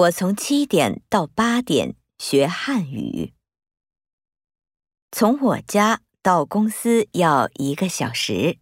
我从七点到八点学汉语。从我家到公司要一个小时。